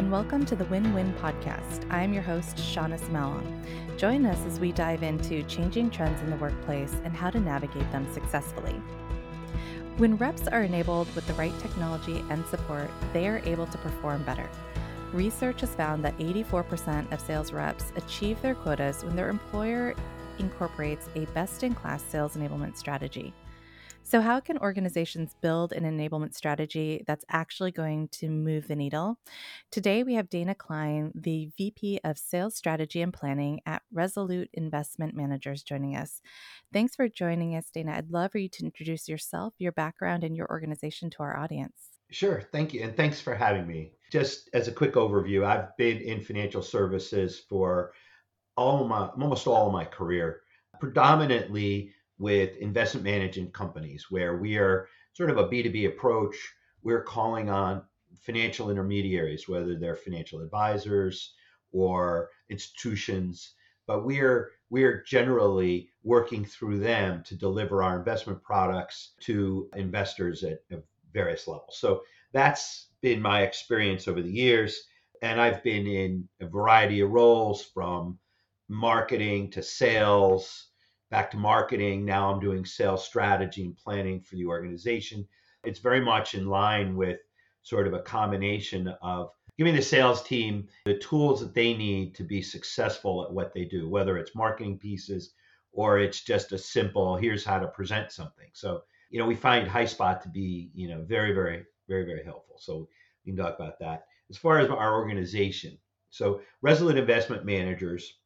and welcome to the Win Win Podcast. I'm your host, Shauna Samala. Join us as we dive into changing trends in the workplace and how to navigate them successfully. When reps are enabled with the right technology and support, they are able to perform better. Research has found that 84% of sales reps achieve their quotas when their employer incorporates a best in class sales enablement strategy. So, how can organizations build an enablement strategy that's actually going to move the needle? Today, we have Dana Klein, the VP of Sales Strategy and Planning at Resolute Investment Managers, joining us. Thanks for joining us, Dana. I'd love for you to introduce yourself, your background, and your organization to our audience. Sure. Thank you. And thanks for having me. Just as a quick overview, I've been in financial services for all my almost all my career, predominantly with investment management companies where we are sort of a B2B approach. We're calling on financial intermediaries, whether they're financial advisors or institutions, but we're we're generally working through them to deliver our investment products to investors at, at various levels. So that's been my experience over the years. And I've been in a variety of roles from marketing to sales back to marketing. Now I'm doing sales strategy and planning for the organization. It's very much in line with sort of a combination of giving the sales team the tools that they need to be successful at what they do, whether it's marketing pieces or it's just a simple here's how to present something. So, you know, we find HighSpot to be, you know, very, very, very, very helpful. So we can talk about that. As far as our organization, so Resolute Investment Managers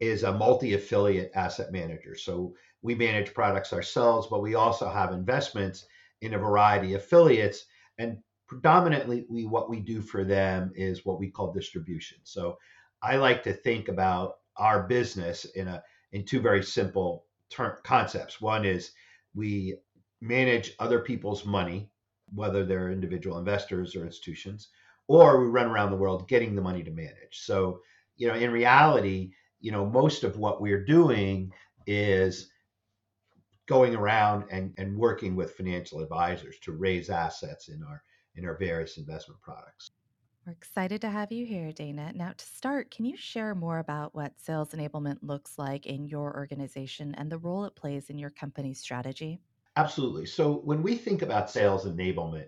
is a multi affiliate asset manager. So we manage products ourselves, but we also have investments in a variety of affiliates. And predominantly, we, what we do for them is what we call distribution. So I like to think about our business in a in two very simple term concepts. One is we manage other people's money, whether they're individual investors or institutions, or we run around the world getting the money to manage. So, you know, in reality, you know, most of what we're doing is going around and, and working with financial advisors to raise assets in our in our various investment products. We're excited to have you here, Dana. Now, to start, can you share more about what sales enablement looks like in your organization and the role it plays in your company's strategy? Absolutely. So, when we think about sales enablement,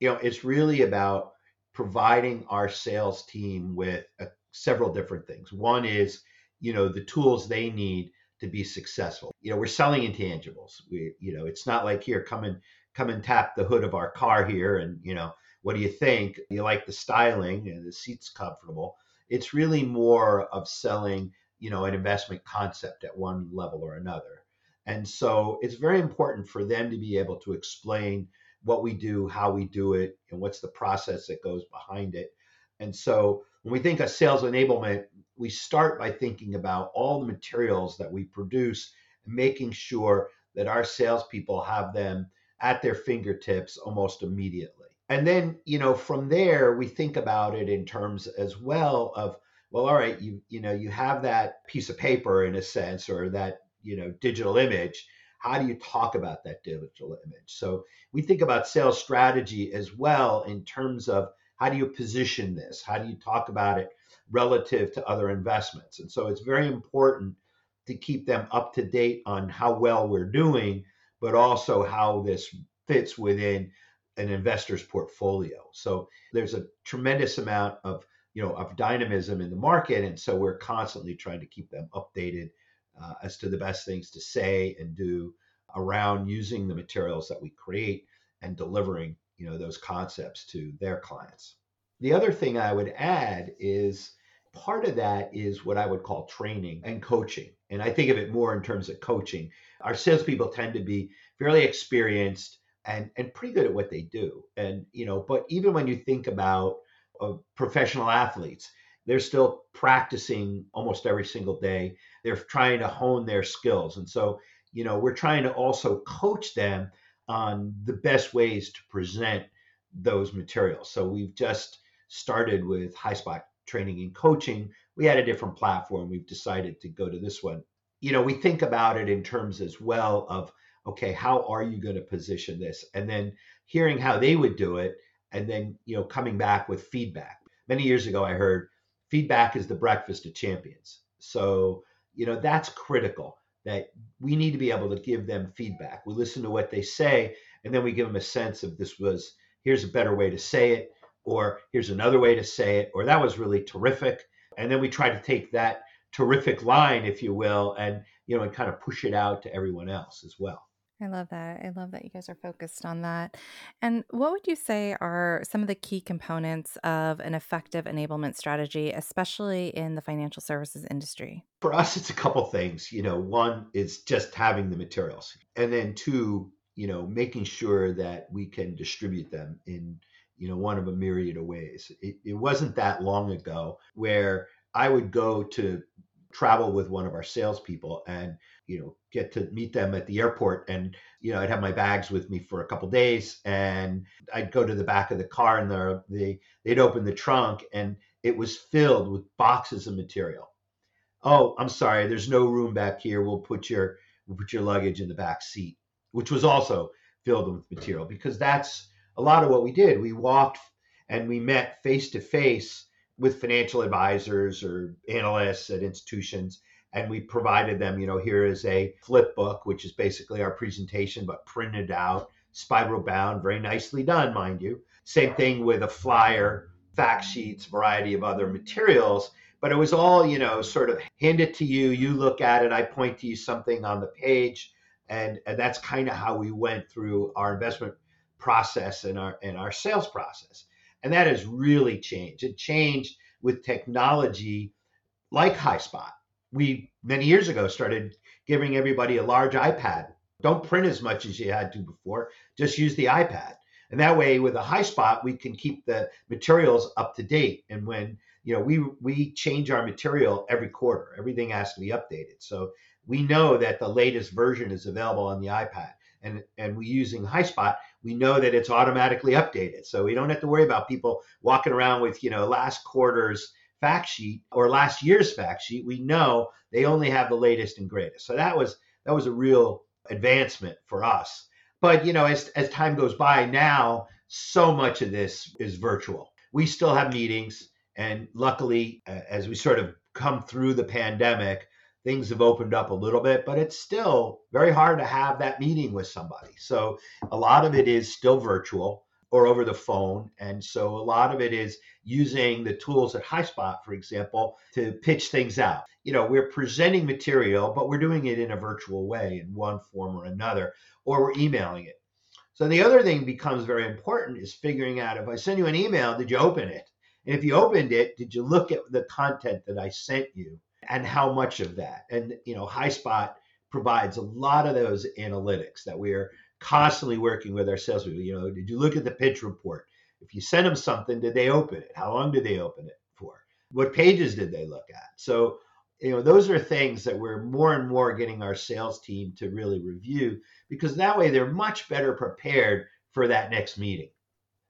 you know, it's really about providing our sales team with a several different things. One is, you know, the tools they need to be successful. You know, we're selling intangibles. We, you know, it's not like here, come and come and tap the hood of our car here, and you know, what do you think? You like the styling and the seats comfortable. It's really more of selling, you know, an investment concept at one level or another. And so it's very important for them to be able to explain what we do, how we do it, and what's the process that goes behind it. And so when we think of sales enablement, we start by thinking about all the materials that we produce making sure that our salespeople have them at their fingertips almost immediately. And then, you know, from there we think about it in terms as well of, well, all right, you you know, you have that piece of paper in a sense or that, you know, digital image. How do you talk about that digital image? So we think about sales strategy as well in terms of how do you position this? How do you talk about it relative to other investments? And so it's very important to keep them up to date on how well we're doing, but also how this fits within an investor's portfolio. So there's a tremendous amount of you know of dynamism in the market, and so we're constantly trying to keep them updated uh, as to the best things to say and do around using the materials that we create and delivering you know those concepts to their clients. The other thing I would add is part of that is what I would call training and coaching. And I think of it more in terms of coaching. Our salespeople tend to be fairly experienced and, and pretty good at what they do. And, you know, but even when you think about uh, professional athletes, they're still practicing almost every single day. They're trying to hone their skills. And so, you know, we're trying to also coach them on the best ways to present those materials. So we've just started with HighSpot training and coaching. We had a different platform. We've decided to go to this one. You know, we think about it in terms as well of okay, how are you going to position this? And then hearing how they would do it and then you know coming back with feedback. Many years ago, I heard feedback is the breakfast of champions. So you know that's critical that we need to be able to give them feedback. We listen to what they say, and then we give them a sense of this was here's a better way to say it, or here's another way to say it, or that was really terrific. And then we try to take that terrific line, if you will, and you know, and kind of push it out to everyone else as well. I love that. I love that you guys are focused on that. And what would you say are some of the key components of an effective enablement strategy, especially in the financial services industry? For us, it's a couple things. You know, one is just having the materials, and then two, you know, making sure that we can distribute them in, you know, one of a myriad of ways. It, it wasn't that long ago where I would go to travel with one of our salespeople and you know get to meet them at the airport and you know i'd have my bags with me for a couple days and i'd go to the back of the car and the, the they'd open the trunk and it was filled with boxes of material. Oh i'm sorry there's no room back here. We'll put your we'll put your luggage in the back seat which was also filled with material because that's a lot of what we did. We walked and we met face to face with financial advisors or analysts at institutions and we provided them you know here is a flip book which is basically our presentation but printed out spiral bound very nicely done mind you same thing with a flyer fact sheets variety of other materials but it was all you know sort of hand it to you you look at it i point to you something on the page and, and that's kind of how we went through our investment process and our and our sales process and that has really changed. It changed with technology like HighSpot. We, many years ago, started giving everybody a large iPad. Don't print as much as you had to before, just use the iPad. And that way, with a HighSpot, we can keep the materials up to date. And when you know we we change our material every quarter, everything has to be updated. So we know that the latest version is available on the iPad and and we using HighSpot, we know that it's automatically updated. So we don't have to worry about people walking around with, you know, last quarter's fact sheet or last year's fact sheet. We know they only have the latest and greatest. So that was that was a real advancement for us. But you know, as as time goes by now, so much of this is virtual. We still have meetings and luckily uh, as we sort of come through the pandemic, things have opened up a little bit, but it's still very hard to have that meeting with somebody. So a lot of it is still virtual or over the phone. And so a lot of it is using the tools at HighSpot, for example, to pitch things out. You know, we're presenting material, but we're doing it in a virtual way in one form or another, or we're emailing it. So the other thing becomes very important is figuring out if I send you an email, did you open it? And if you opened it, did you look at the content that I sent you? and how much of that. And you know, HighSpot provides a lot of those analytics that we are constantly working with our salespeople. You know, did you look at the pitch report? If you sent them something, did they open it? How long did they open it for? What pages did they look at? So, you know, those are things that we're more and more getting our sales team to really review because that way they're much better prepared for that next meeting.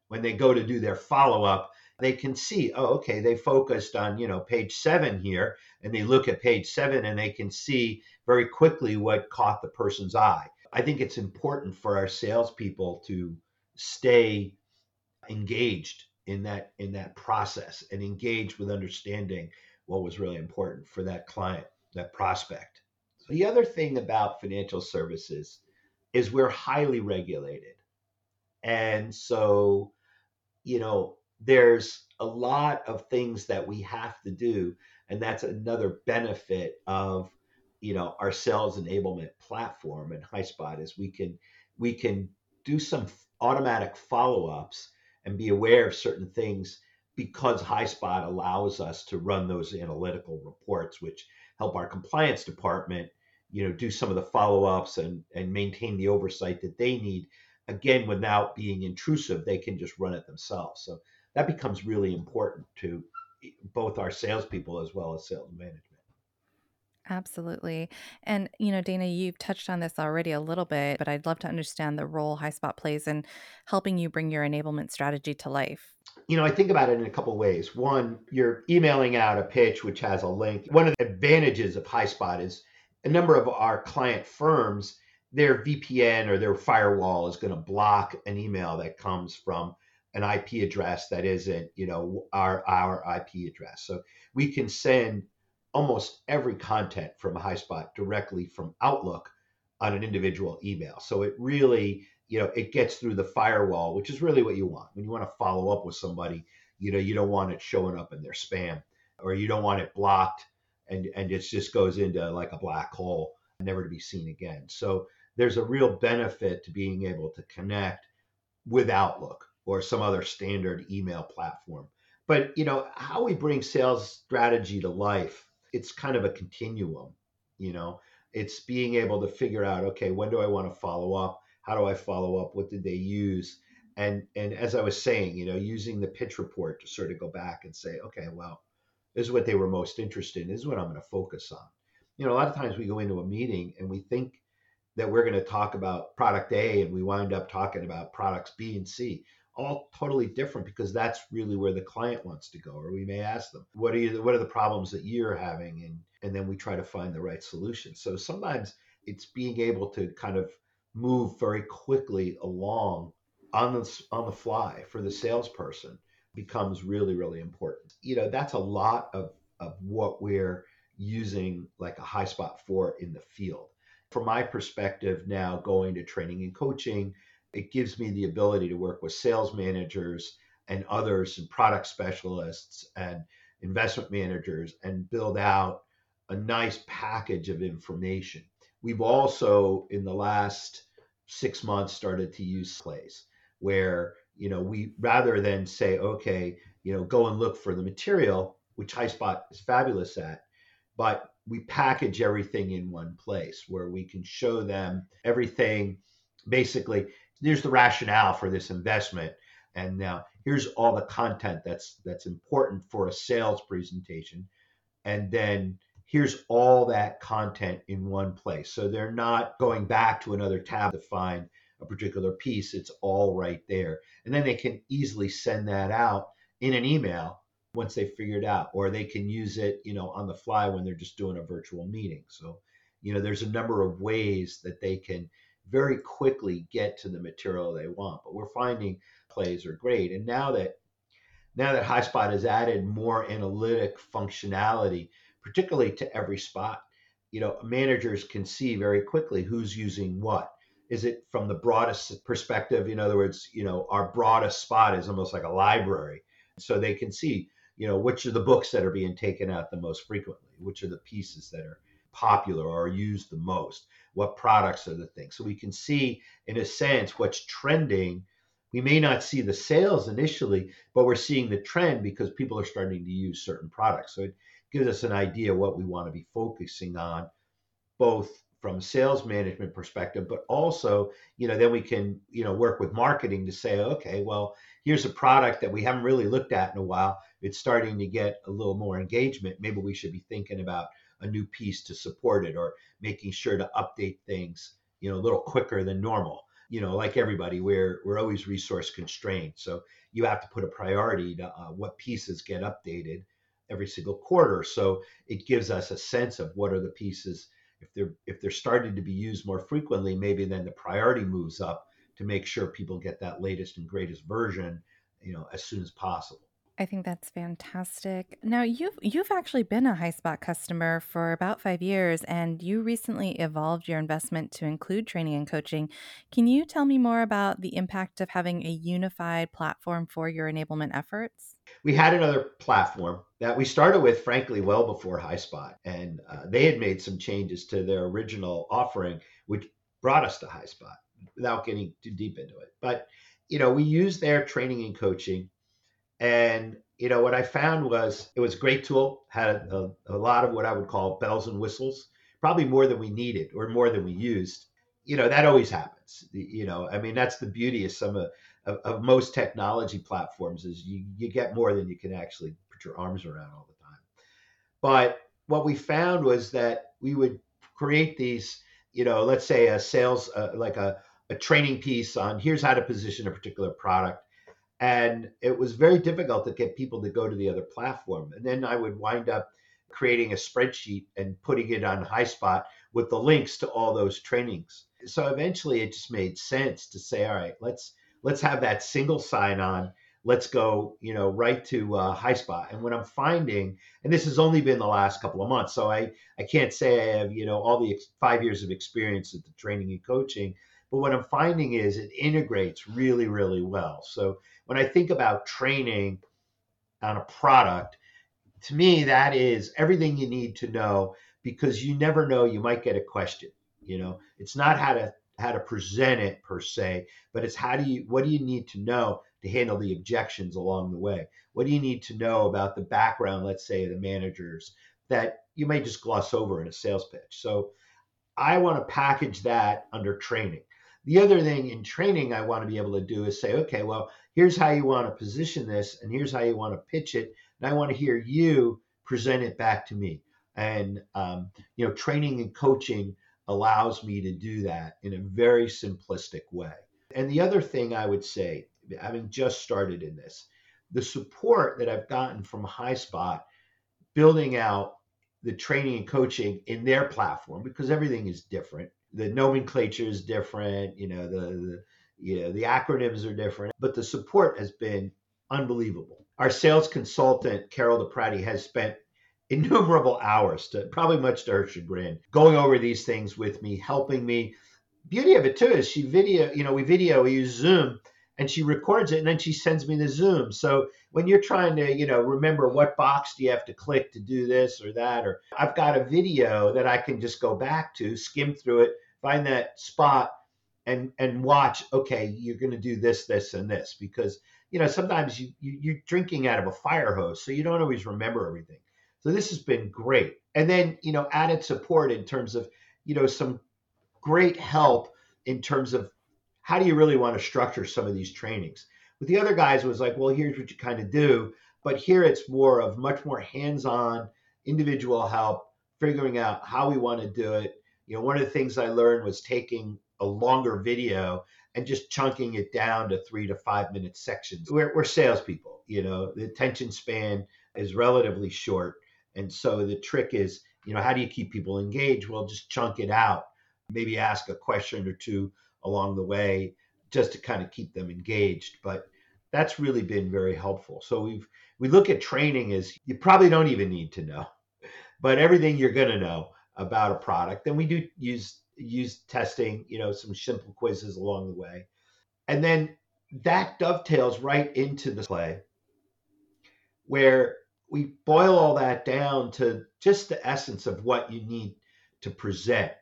When they go to do their follow up, they can see, oh, okay, they focused on, you know, page seven here, and they look at page seven and they can see very quickly what caught the person's eye. I think it's important for our salespeople to stay engaged in that in that process and engage with understanding what was really important for that client, that prospect. The other thing about financial services is we're highly regulated. And so, you know, there's a lot of things that we have to do and that's another benefit of you know our sales enablement platform and highspot is we can we can do some automatic follow-ups and be aware of certain things because highspot allows us to run those analytical reports which help our compliance department you know do some of the follow-ups and and maintain the oversight that they need again without being intrusive they can just run it themselves so that becomes really important to both our salespeople as well as sales management. Absolutely. And, you know, Dana, you've touched on this already a little bit, but I'd love to understand the role HighSpot plays in helping you bring your enablement strategy to life. You know, I think about it in a couple ways. One, you're emailing out a pitch which has a link. One of the advantages of HighSpot is a number of our client firms, their VPN or their firewall is going to block an email that comes from an IP address that isn't, you know, our our IP address. So we can send almost every content from HighSpot directly from Outlook on an individual email. So it really, you know, it gets through the firewall, which is really what you want. When you want to follow up with somebody, you know, you don't want it showing up in their spam or you don't want it blocked and and it just goes into like a black hole, never to be seen again. So there's a real benefit to being able to connect with Outlook or some other standard email platform. But you know, how we bring sales strategy to life, it's kind of a continuum, you know. It's being able to figure out, okay, when do I want to follow up? How do I follow up? What did they use? And and as I was saying, you know, using the pitch report to sort of go back and say, okay, well, this is what they were most interested in. This is what I'm going to focus on. You know, a lot of times we go into a meeting and we think that we're going to talk about product A and we wind up talking about products B and C all totally different because that's really where the client wants to go or we may ask them what are you what are the problems that you're having? And and then we try to find the right solution. So sometimes it's being able to kind of move very quickly along on the on the fly for the salesperson becomes really really important. You know that's a lot of of what we're using like a HighSpot for in the field. From my perspective now going to training and coaching it gives me the ability to work with sales managers and others and product specialists and investment managers and build out a nice package of information. We've also, in the last six months, started to use plays where, you know, we rather than say, okay, you know, go and look for the material, which HighSpot is fabulous at, but we package everything in one place where we can show them everything basically here's the rationale for this investment. And now here's all the content that's that's important for a sales presentation. And then here's all that content in one place. So they're not going back to another tab to find a particular piece. It's all right there. And then they can easily send that out in an email once they figure it out or they can use it you know on the fly when they're just doing a virtual meeting. So you know there's a number of ways that they can very quickly get to the material they want. But we're finding plays are great. And now that now that HighSpot has added more analytic functionality, particularly to every spot, you know, managers can see very quickly who's using what. Is it from the broadest perspective? In other words, you know, our broadest spot is almost like a library. So they can see, you know, which are the books that are being taken out the most frequently, which are the pieces that are popular or used the most what products are the things. So we can see in a sense what's trending. We may not see the sales initially but we're seeing the trend because people are starting to use certain products. So it gives us an idea what we want to be focusing on both from a sales management perspective but also you know then we can you know work with marketing to say okay well here's a product that we haven't really looked at in a while. It's starting to get a little more engagement. Maybe we should be thinking about a new piece to support it or making sure to update things you know a little quicker than normal. You know like everybody we're we're always resource constrained. So you have to put a priority to uh, what pieces get updated every single quarter. So it gives us a sense of what are the pieces if they're if they're starting to be used more frequently maybe then the priority moves up to make sure people get that latest and greatest version you know as soon as possible I think that's fantastic. Now you've you've actually been a HighSpot customer for about 5 years and you recently evolved your investment to include training and coaching. Can you tell me more about the impact of having a unified platform for your enablement efforts? We had another platform that we started with frankly well before HighSpot and uh, they had made some changes to their original offering which brought us to HighSpot without getting too deep into it. But you know, we use their training and coaching and you know what I found was it was a great tool, had a, a, lot of what I would call bells and whistles, probably more than we needed or more than we used. You know that always happens. You know, I mean that's the beauty of some of, of, of most technology platforms is you you get more than you can actually put your arms around all the time. But what we found was that we would create these, you know, let's say a sales uh, like a a training piece on here's how to position a particular product and it was very difficult to get people to go to the other platform. And then I would wind up creating a spreadsheet and putting it on HighSpot with the links to all those trainings. So eventually it just made sense to say, all right, let's let's have that single sign on let's go, you know, right to uh, HighSpot. And what I'm finding, and this has only been the last couple of months, so I I can't say I have you know all the ex- five years of experience at the training and coaching. But what I'm finding is it integrates really, really well. So when I think about training on a product, to me that is everything you need to know because you never know you might get a question. You know, it's not how to how to present it per se, but it's how do you what do you need to know to handle the objections along the way? What do you need to know about the background, let's say, of the managers that you may just gloss over in a sales pitch? So I want to package that under training. The other thing in training I want to be able to do is say, okay, well, here's how you want to position this, and here's how you want to pitch it, and I want to hear you present it back to me. And um, you know, training and coaching allows me to do that in a very simplistic way. And the other thing I would say, having just started in this, the support that I've gotten from HighSpot building out the training and coaching in their platform because everything is different. The nomenclature is different, you know, the, the you know, the acronyms are different, but the support has been unbelievable. Our sales consultant, Carol DePrati, has spent innumerable hours to probably much to her chagrin going over these things with me helping me beauty of it too is she video you know we video we use zoom and she records it and then she sends me the zoom so when you're trying to you know remember what box do you have to click to do this or that or i've got a video that i can just go back to skim through it find that spot and and watch okay you're going to do this this and this because you know sometimes you, you you're drinking out of a fire hose so you don't always remember everything so this has been great. And then, you know, added support in terms of, you know, some great help in terms of how do you really want to structure some of these trainings. With the other guys, was like, well, here's what you kind of do. But here it's more of much more hands on individual help, figuring out how we want to do it. You know, one of the things I learned was taking a longer video and just chunking it down to three to five minute sections. We're, we're salespeople, you know, the attention span is relatively short. And so the trick is, you know, how do you keep people engaged? Well, just chunk it out. Maybe ask a question or two along the way just to kind of keep them engaged. But that's really been very helpful. So we've we look at training as you probably don't even need to know, but everything you're going to know about a product. Then we do use use testing, you know, some simple quizzes along the way. And then that dovetails right into the play where we boil all that down to just the essence of what you need to present,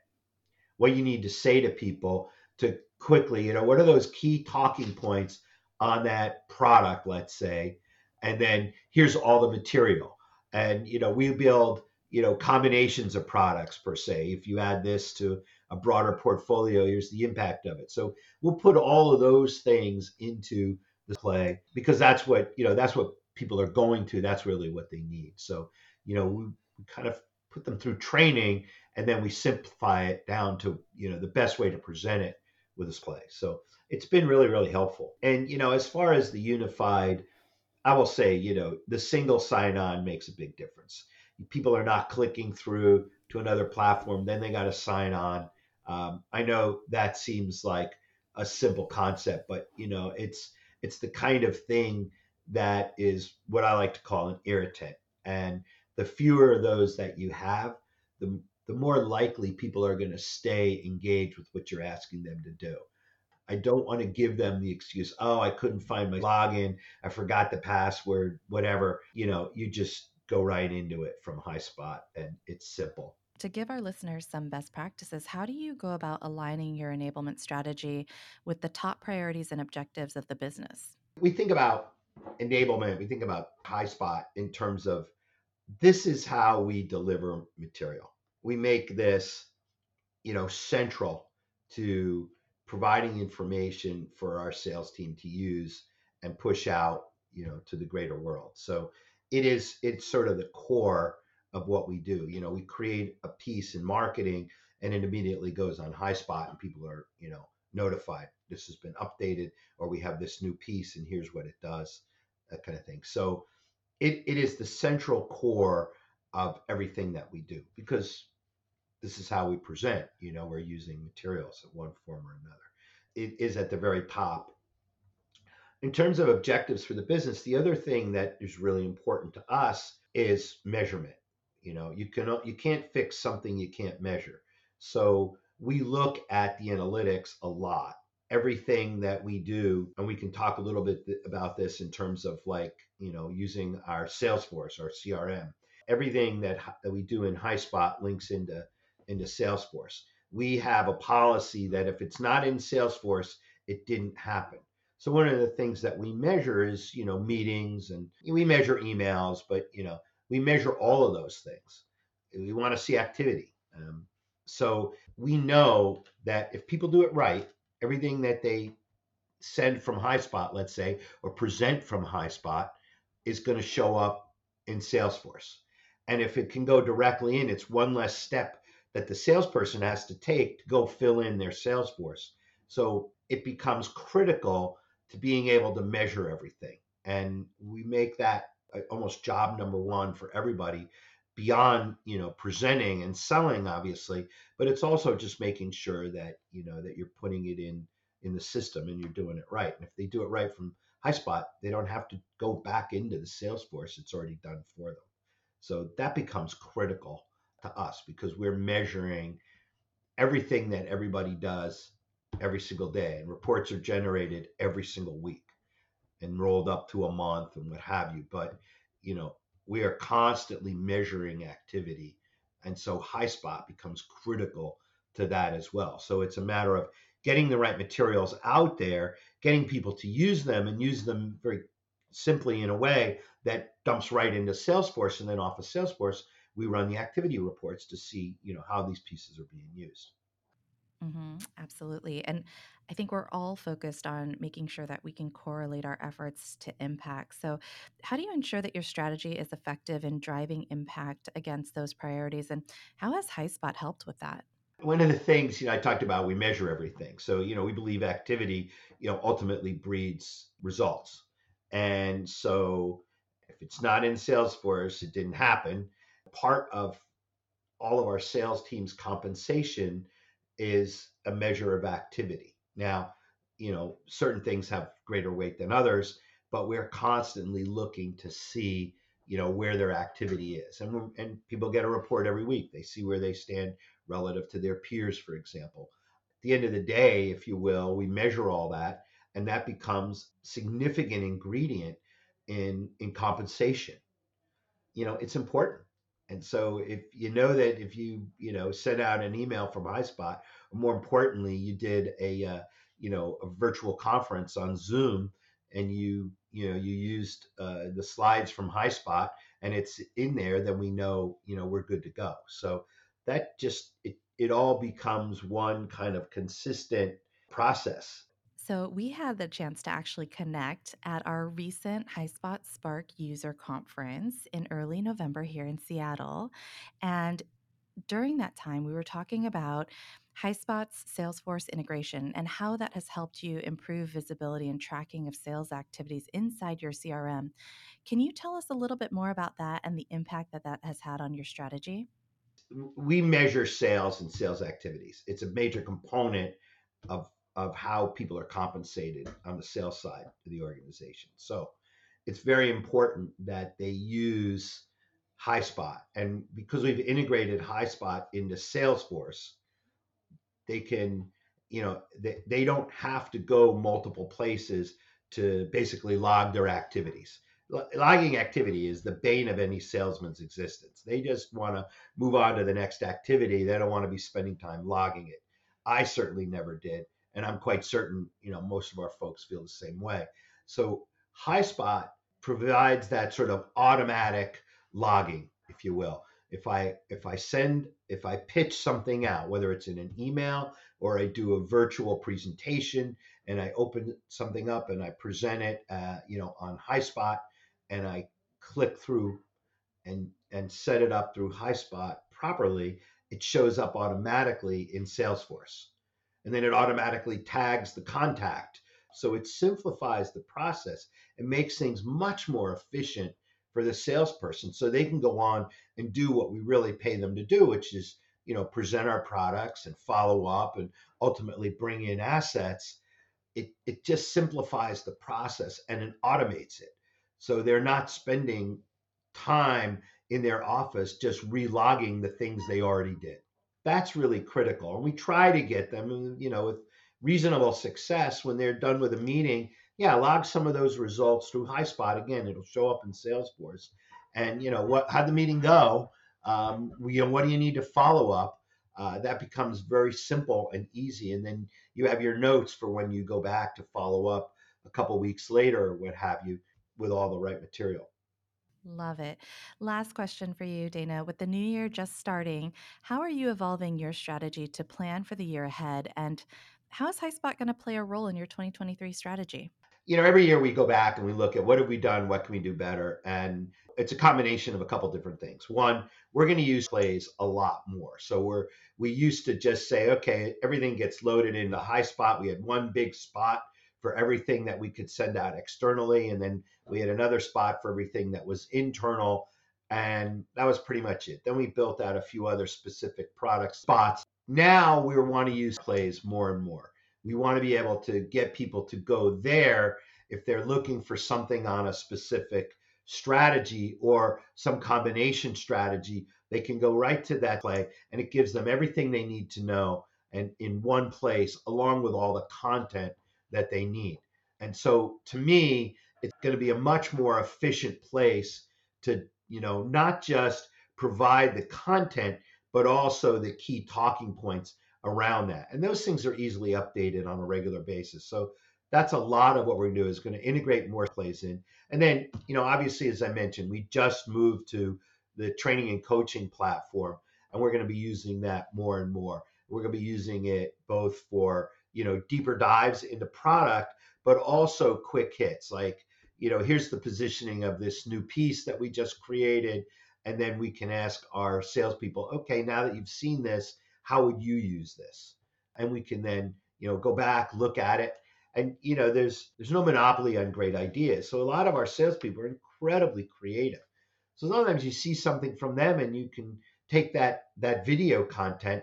what you need to say to people to quickly, you know, what are those key talking points on that product, let's say, and then here's all the material. And, you know, we build, you know, combinations of products per se. If you add this to a broader portfolio, here's the impact of it. So we'll put all of those things into the play because that's what, you know, that's what people are going to, that's really what they need. So, you know, we, kind of put them through training and then we simplify it down to, you know, the best way to present it with this play. So it's been really, really helpful. And, you know, as far as the unified, I will say, you know, the single sign on makes a big difference. People are not clicking through to another platform, then they got to sign on. Um, I know that seems like a simple concept, but you know, it's it's the kind of thing that is what I like to call an irritant. And the fewer of those that you have, the, the more likely people are going to stay engaged with what you're asking them to do. I don't want to give them the excuse, oh, I couldn't find my login, I forgot the password, whatever. You know, you just go right into it from HighSpot and it's simple. To give our listeners some best practices, how do you go about aligning your enablement strategy with the top priorities and objectives of the business? We think about enablement, we think about HighSpot in terms of this is how we deliver material. We make this, you know, central to providing information for our sales team to use and push out, you know, to the greater world. So it is it's sort of the core of what we do. You know, we create a piece in marketing and it immediately goes on HighSpot and people are, you know, notified this has been updated or we have this new piece and here's what it does that kind of thing so it, it is the central core of everything that we do because this is how we present you know we're using materials in one form or another it is at the very top In terms of objectives for the business, the other thing that is really important to us is measurement. You know, you can you can't fix something you can't measure. So we look at the analytics a lot. Everything that we do, and we can talk a little bit about this in terms of like, you know, using our Salesforce, our CRM. Everything that, that we do in HighSpot links into into Salesforce. We have a policy that if it's not in Salesforce, it didn't happen. So one of the things that we measure is, you know, meetings and we measure emails, but you know, we measure all of those things. We want to see activity. Um, so we know that if people do it right, everything that they send from HighSpot, let's say, or present from HighSpot is going to show up in Salesforce. And if it can go directly in, it's one less step that the salesperson has to take to go fill in their Salesforce. So it becomes critical to being able to measure everything. And we make that uh, almost job number one for everybody beyond you know presenting and selling obviously but it's also just making sure that you know that you're putting it in in the system and you're doing it right and if they do it right from highspot they don't have to go back into the salesforce it's already done for them so that becomes critical to us because we're measuring everything that everybody does every single day and reports are generated every single week and rolled up to a month and what have you but you know we are constantly measuring activity. And so HighSpot becomes critical to that as well. So it's a matter of getting the right materials out there, getting people to use them and use them very simply in a way that dumps right into Salesforce. And then off of Salesforce, we run the activity reports to see, you know, how these pieces are being used. Mm-hmm, absolutely. And I think we're all focused on making sure that we can correlate our efforts to impact. So, how do you ensure that your strategy is effective in driving impact against those priorities? And how has HighSpot helped with that? One of the things you know, I talked about, we measure everything. So, you know, we believe activity, you know, ultimately breeds results. And so, if it's not in Salesforce, it didn't happen. Part of all of our sales team's compensation is a measure of activity. Now, you know, certain things have greater weight than others, but we're constantly looking to see, you know, where their activity is. And, and people get a report every week. They see where they stand relative to their peers, for example. At the end of the day, if you will, we measure all that, and that becomes significant ingredient in in compensation. You know, it's important. And so if you know that if you, you know, sent out an email from HighSpot, or more importantly, you did a, uh, you know, a virtual conference on Zoom and you, you know, you used uh, the slides from HighSpot and it's in there, then we know, you know, we're good to go. So that just, it, it all becomes one kind of consistent process so, we had the chance to actually connect at our recent HighSpot Spark user conference in early November here in Seattle. And during that time, we were talking about HighSpot's Salesforce integration and how that has helped you improve visibility and tracking of sales activities inside your CRM. Can you tell us a little bit more about that and the impact that that has had on your strategy? We measure sales and sales activities. It's a major component of of how people are compensated on the sales side of the organization. So it's very important that they use HighSpot. And because we've integrated HighSpot into Salesforce, they can, you know, they, they don't have to go multiple places to basically log their activities. Logging activity is the bane of any salesman's existence. They just want to move on to the next activity. They don't want to be spending time logging it. I certainly never did and I'm quite certain you know most of our folks feel the same way. So HighSpot provides that sort of automatic logging, if you will. If I if I send if I pitch something out, whether it's in an email or I do a virtual presentation and I open something up and I present it, uh, you know, on HighSpot and I click through and and set it up through HighSpot properly, it shows up automatically in Salesforce and then it automatically tags the contact. So it simplifies the process and makes things much more efficient for the salesperson so they can go on and do what we really pay them to do, which is, you know, present our products and follow up and ultimately bring in assets. it, it just simplifies the process and it automates it. So they're not spending time in their office just relogging the things they already did. That's really critical. And we try to get them, you know, with reasonable success when they're done with a meeting. Yeah, log some of those results through HighSpot. Again, it'll show up in Salesforce. And you know what? How'd the meeting go? Um, you know, what do you need to follow up? Uh, that becomes very simple and easy. And then you have your notes for when you go back to follow up a couple weeks later or what have you with all the right material. Love it. Last question for you, Dana. With the new year just starting, how are you evolving your strategy to plan for the year ahead? And how is HighSpot going to play a role in your 2023 strategy? You know, every year we go back and we look at what have we done, what can we do better, and it's a combination of a couple different things. One, we're going to use plays a lot more. So we're we used to just say, okay, everything gets loaded into HighSpot. We had one big spot for everything that we could send out externally, and then we had another spot for everything that was internal, and that was pretty much it. Then we built out a few other specific product spots. Now we want to use plays more and more. We want to be able to get people to go there if they're looking for something on a specific strategy or some combination strategy, they can go right to that play and it gives them everything they need to know and in one place along with all the content that they need. And so to me, it's going to be a much more efficient place to, you know, not just provide the content, but also the key talking points around that. And those things are easily updated on a regular basis. So that's a lot of what we're going to do is going to integrate more plays in. And then, you know, obviously, as I mentioned, we just moved to the training and coaching platform, and we're going to be using that more and more. We're going to be using it both for, you know, deeper dives into product, but also quick hits like, you know, here's the positioning of this new piece that we just created. And then we can ask our salespeople, okay, now that you've seen this, how would you use this? And we can then, you know, go back, look at it, and you know there's there's no monopoly on great ideas so a lot of our salespeople are incredibly creative so sometimes you see something from them and you can take that that video content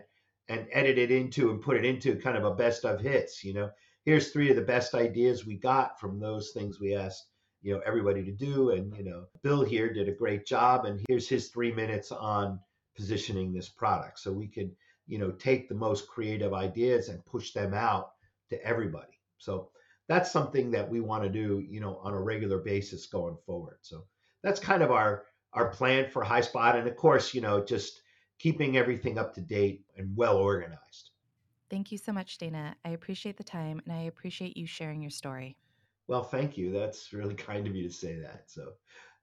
and edit it into and put it into kind of a best of hits you know? Here's three of the best ideas we got from those things we asked you know everybody to do and you know bill here did a great job and here's his three minutes on positioning this product. So we can you know take the most creative ideas and push them out to everybody. So that's something that we want to do, you know, on a regular basis going forward. So that's kind of our our plan for HighSpot, and of course, you know, just keeping everything up to date and well organized. Thank you so much, Dana. I appreciate the time and I appreciate you sharing your story. Well, thank you. That's really kind of you to say that. So,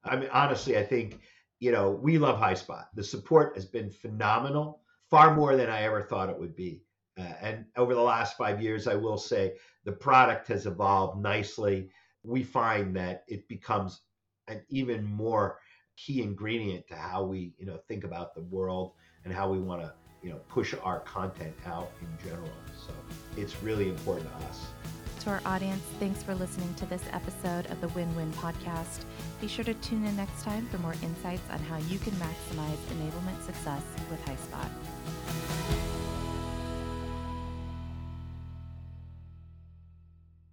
I mean, honestly, I think, you know, we love High HighSpot. The support has been phenomenal, far more than I ever thought it would be. Uh, and over the last five years, I will say the product has evolved nicely. We find that it becomes an even more key ingredient to how we, you know, think about the world and how we want to, you know, push our content out in general. So it's really important to us. To our audience, thanks for listening to this episode of the Win Win Podcast. Be sure to tune in next time for more insights on how you can maximize enablement success with HighSpot.